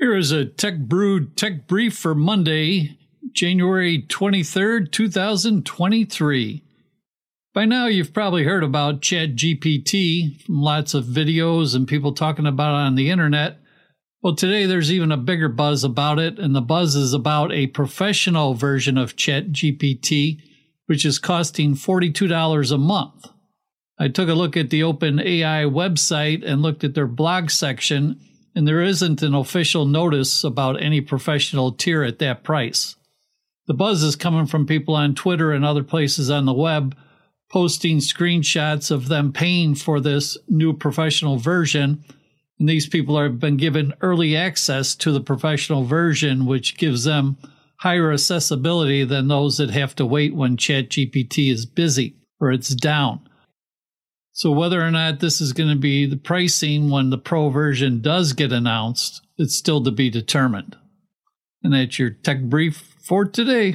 Here is a Tech Brewed Tech Brief for Monday, January 23rd, 2023. By now, you've probably heard about ChatGPT from lots of videos and people talking about it on the internet. Well, today there's even a bigger buzz about it, and the buzz is about a professional version of ChatGPT, which is costing $42 a month. I took a look at the OpenAI website and looked at their blog section, and there isn't an official notice about any professional tier at that price. The buzz is coming from people on Twitter and other places on the web posting screenshots of them paying for this new professional version. And these people have been given early access to the professional version, which gives them higher accessibility than those that have to wait when ChatGPT is busy or it's down. So whether or not this is going to be the pricing when the pro version does get announced, it's still to be determined. And that's your tech brief for today.